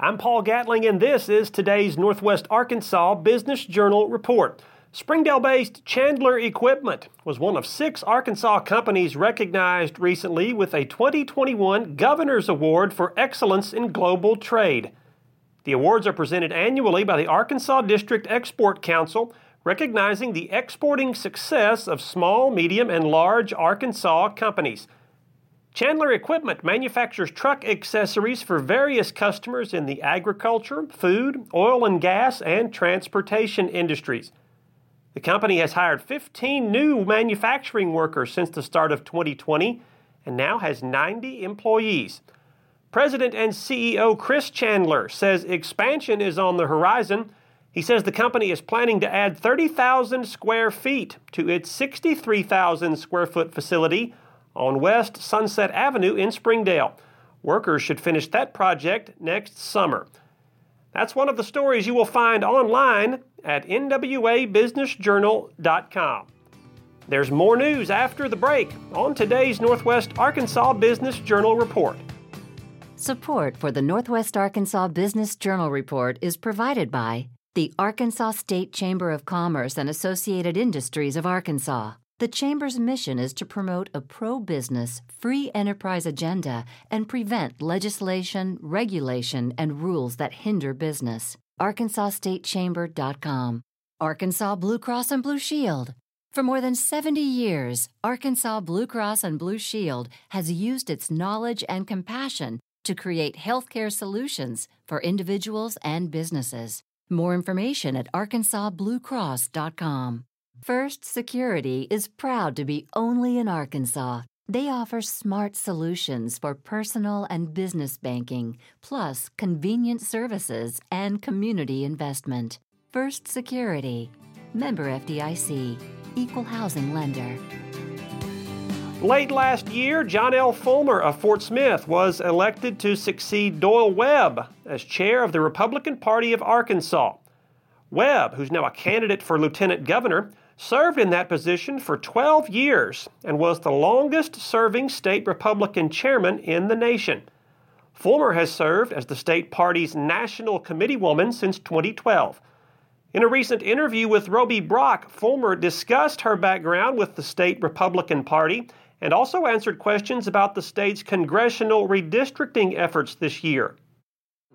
I'm Paul Gatling, and this is today's Northwest Arkansas Business Journal report. Springdale based Chandler Equipment was one of six Arkansas companies recognized recently with a 2021 Governor's Award for Excellence in Global Trade. The awards are presented annually by the Arkansas District Export Council, recognizing the exporting success of small, medium, and large Arkansas companies. Chandler Equipment manufactures truck accessories for various customers in the agriculture, food, oil and gas, and transportation industries. The company has hired 15 new manufacturing workers since the start of 2020 and now has 90 employees. President and CEO Chris Chandler says expansion is on the horizon. He says the company is planning to add 30,000 square feet to its 63,000 square foot facility on West Sunset Avenue in Springdale. Workers should finish that project next summer. That's one of the stories you will find online at nwabusinessjournal.com. There's more news after the break on today's Northwest Arkansas Business Journal report. Support for the Northwest Arkansas Business Journal report is provided by the Arkansas State Chamber of Commerce and Associated Industries of Arkansas. The Chamber's mission is to promote a pro business, free enterprise agenda and prevent legislation, regulation, and rules that hinder business. ArkansasStateChamber.com. Arkansas Blue Cross and Blue Shield. For more than 70 years, Arkansas Blue Cross and Blue Shield has used its knowledge and compassion to create healthcare solutions for individuals and businesses. More information at arkansasbluecross.com. First Security is proud to be only in Arkansas. They offer smart solutions for personal and business banking, plus convenient services and community investment. First Security, member FDIC, equal housing lender. Late last year, Jonelle Fulmer of Fort Smith was elected to succeed Doyle Webb as chair of the Republican Party of Arkansas. Webb, who's now a candidate for lieutenant governor, served in that position for 12 years and was the longest serving state Republican chairman in the nation. Fulmer has served as the state party's national committee woman since 2012. In a recent interview with Roby Brock, Fulmer discussed her background with the state Republican Party and also answered questions about the state's congressional redistricting efforts this year.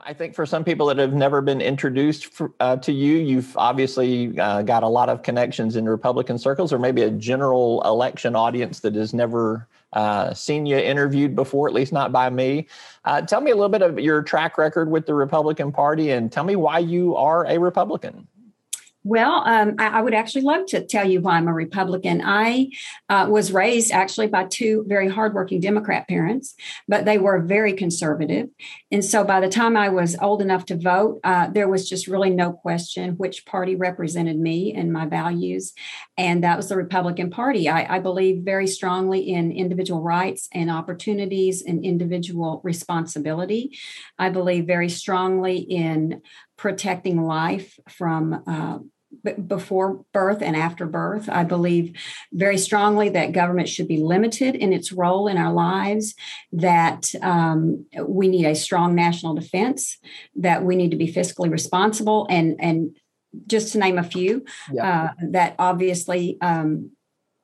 I think for some people that have never been introduced for, uh, to you, you've obviously uh, got a lot of connections in Republican circles, or maybe a general election audience that has never uh, seen you interviewed before, at least not by me. Uh, tell me a little bit of your track record with the Republican Party and tell me why you are a Republican. Well, um, I, I, would actually love to tell you why I'm a Republican. I uh, was raised actually by two very hardworking Democrat parents, but they were very conservative. And so by the time I was old enough to vote, uh, there was just really no question which party represented me and my values. And that was the Republican Party. I, I believe very strongly in individual rights and opportunities and individual responsibility. I believe very strongly in protecting life from uh, before birth and after birth. I believe very strongly that government should be limited in its role in our lives, that um, we need a strong national defense, that we need to be fiscally responsible, and, and just to name a few, yeah. uh, that obviously um,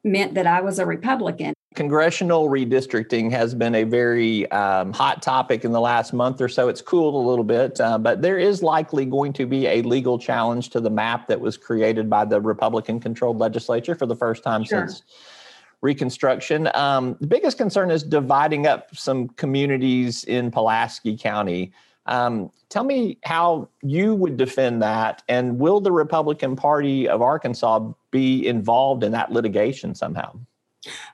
meant that I was a Republican. Congressional redistricting has been a very um, hot topic in the last month or so. It's cooled a little bit, uh, but there is likely going to be a legal challenge to the map that was created by the Republican controlled legislature for the first time sure. since Reconstruction. Um, the biggest concern is dividing up some communities in Pulaski County. Um, tell me how you would defend that, and will the Republican Party of Arkansas be involved in that litigation somehow?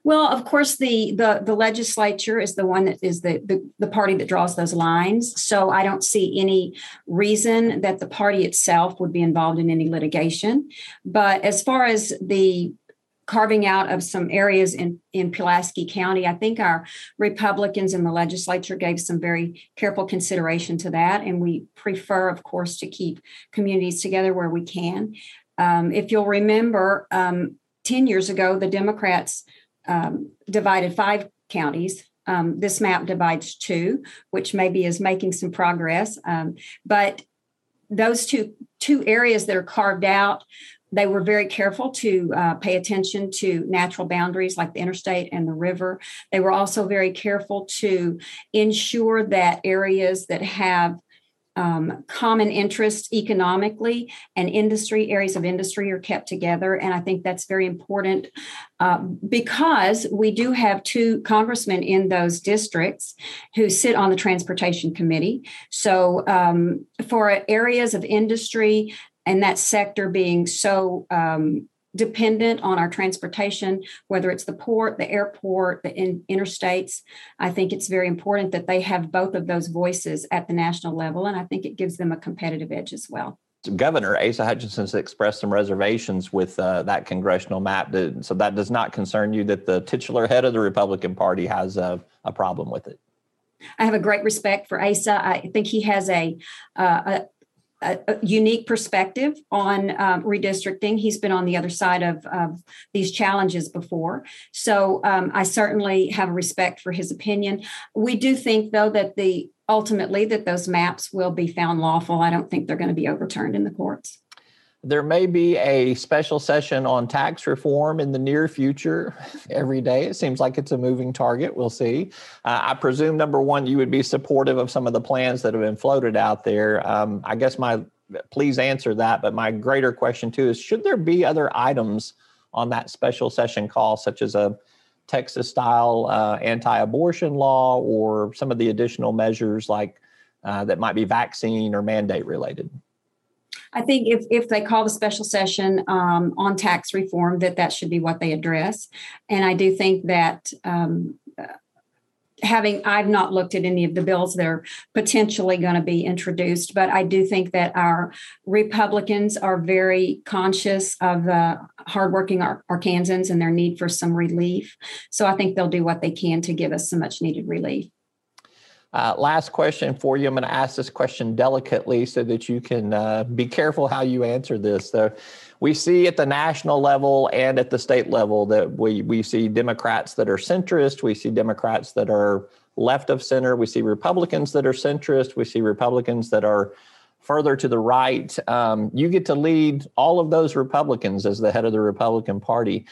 Well, of course, the the the legislature is the one that is the, the, the party that draws those lines. So I don't see any reason that the party itself would be involved in any litigation. But as far as the carving out of some areas in, in Pulaski County. I think our Republicans in the legislature gave some very careful consideration to that. And we prefer, of course, to keep communities together where we can. Um, if you'll remember, um, 10 years ago, the Democrats um, divided five counties um, this map divides two, which maybe is making some progress. Um, but those two two areas that are carved out they were very careful to uh, pay attention to natural boundaries like the interstate and the river. They were also very careful to ensure that areas that have um, common interests economically and industry areas of industry are kept together. And i think that's very important uh, because we do have two congressmen in those districts who sit on the transportation committee. So um, for areas of industry and that sector being so um, dependent on our transportation, whether it's the port, the airport, the in, interstates. I think it's very important that they have both of those voices at the national level, and I think it gives them a competitive edge as well. Governor Asa Hutchinson has expressed some reservations with uh, that congressional map. So that does not concern you that the titular head of the Republican Party has a, a problem with it. I have a great respect for Asa. I think he has a, uh, a unique perspective on um, redistricting. He's been on the other side of, of these challenges before. So um, I certainly have respect for his opinion. We do think, though, that the ultimately that those maps will be found lawful. I don't think they're going to be overturned in the courts. There may be a special session on tax reform in the near future. Every day, it seems like it's a moving target. We'll see. Uh, I presume, number one, you would be supportive of some of the plans that have been floated out there. Um, I guess my please answer that. But my greater question too is: Should there be other items on that special session call, such as a Texas style uh, anti abortion law or some of the additional measures like uh, that might be vaccine or mandate related? I think if, if they call the special session um, on tax reform, that that should be what they address. And I do think that um, having I've not looked at any of the bills that are potentially going to be introduced, but I do think that our Republicans are very conscious of the hardworking Arkansans and their need for some relief. So I think they'll do what they can to give us some much needed relief. Uh, last question for you. I'm going to ask this question delicately so that you can uh, be careful how you answer this. So, we see at the national level and at the state level that we, we see Democrats that are centrist, we see Democrats that are left of center, we see Republicans that are centrist, we see Republicans that are further to the right. Um, you get to lead all of those Republicans as the head of the Republican Party.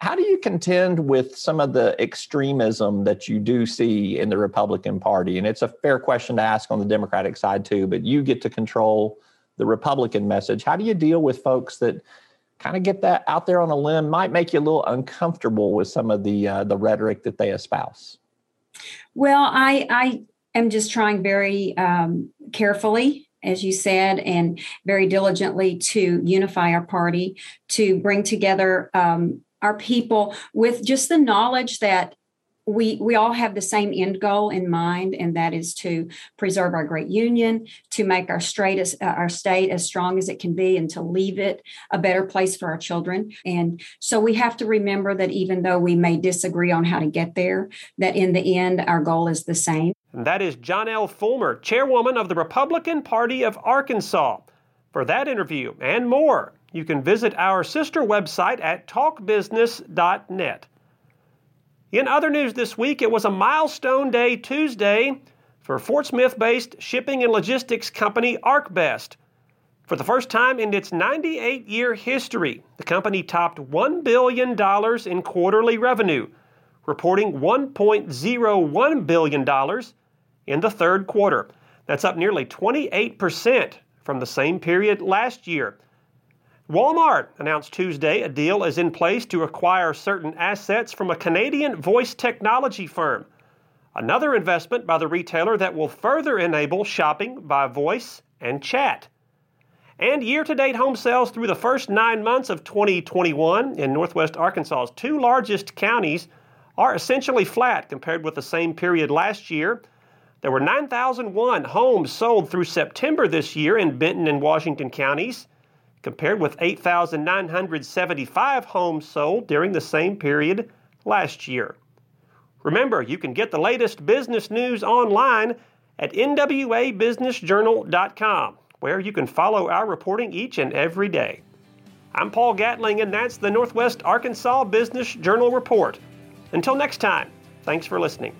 How do you contend with some of the extremism that you do see in the Republican Party? And it's a fair question to ask on the Democratic side too, but you get to control the Republican message. How do you deal with folks that kind of get that out there on a limb, might make you a little uncomfortable with some of the uh, the rhetoric that they espouse? Well, I I am just trying very um, carefully as you said, and very diligently to unify our party, to bring together um, our people with just the knowledge that we we all have the same end goal in mind and that is to preserve our great union to make our state as uh, our state as strong as it can be and to leave it a better place for our children. And so we have to remember that even though we may disagree on how to get there that in the end our goal is the same. That is Jonelle Fulmer chairwoman of the Republican Party of Arkansas for that interview and more you can visit our sister website at talkbusiness.net. In other news this week, it was a milestone day Tuesday for Fort Smith based shipping and logistics company ArcBest. For the first time in its 98 year history, the company topped $1 billion in quarterly revenue, reporting $1.01 billion in the third quarter. That's up nearly 28% from the same period last year. Walmart announced Tuesday a deal is in place to acquire certain assets from a Canadian voice technology firm. Another investment by the retailer that will further enable shopping by voice and chat. And year to date home sales through the first nine months of 2021 in Northwest Arkansas's two largest counties are essentially flat compared with the same period last year. There were 9,001 homes sold through September this year in Benton and Washington counties compared with 8,975 homes sold during the same period last year. Remember, you can get the latest business news online at nwabusinessjournal.com, where you can follow our reporting each and every day. I'm Paul Gatling, and that's the Northwest Arkansas Business Journal Report. Until next time, thanks for listening.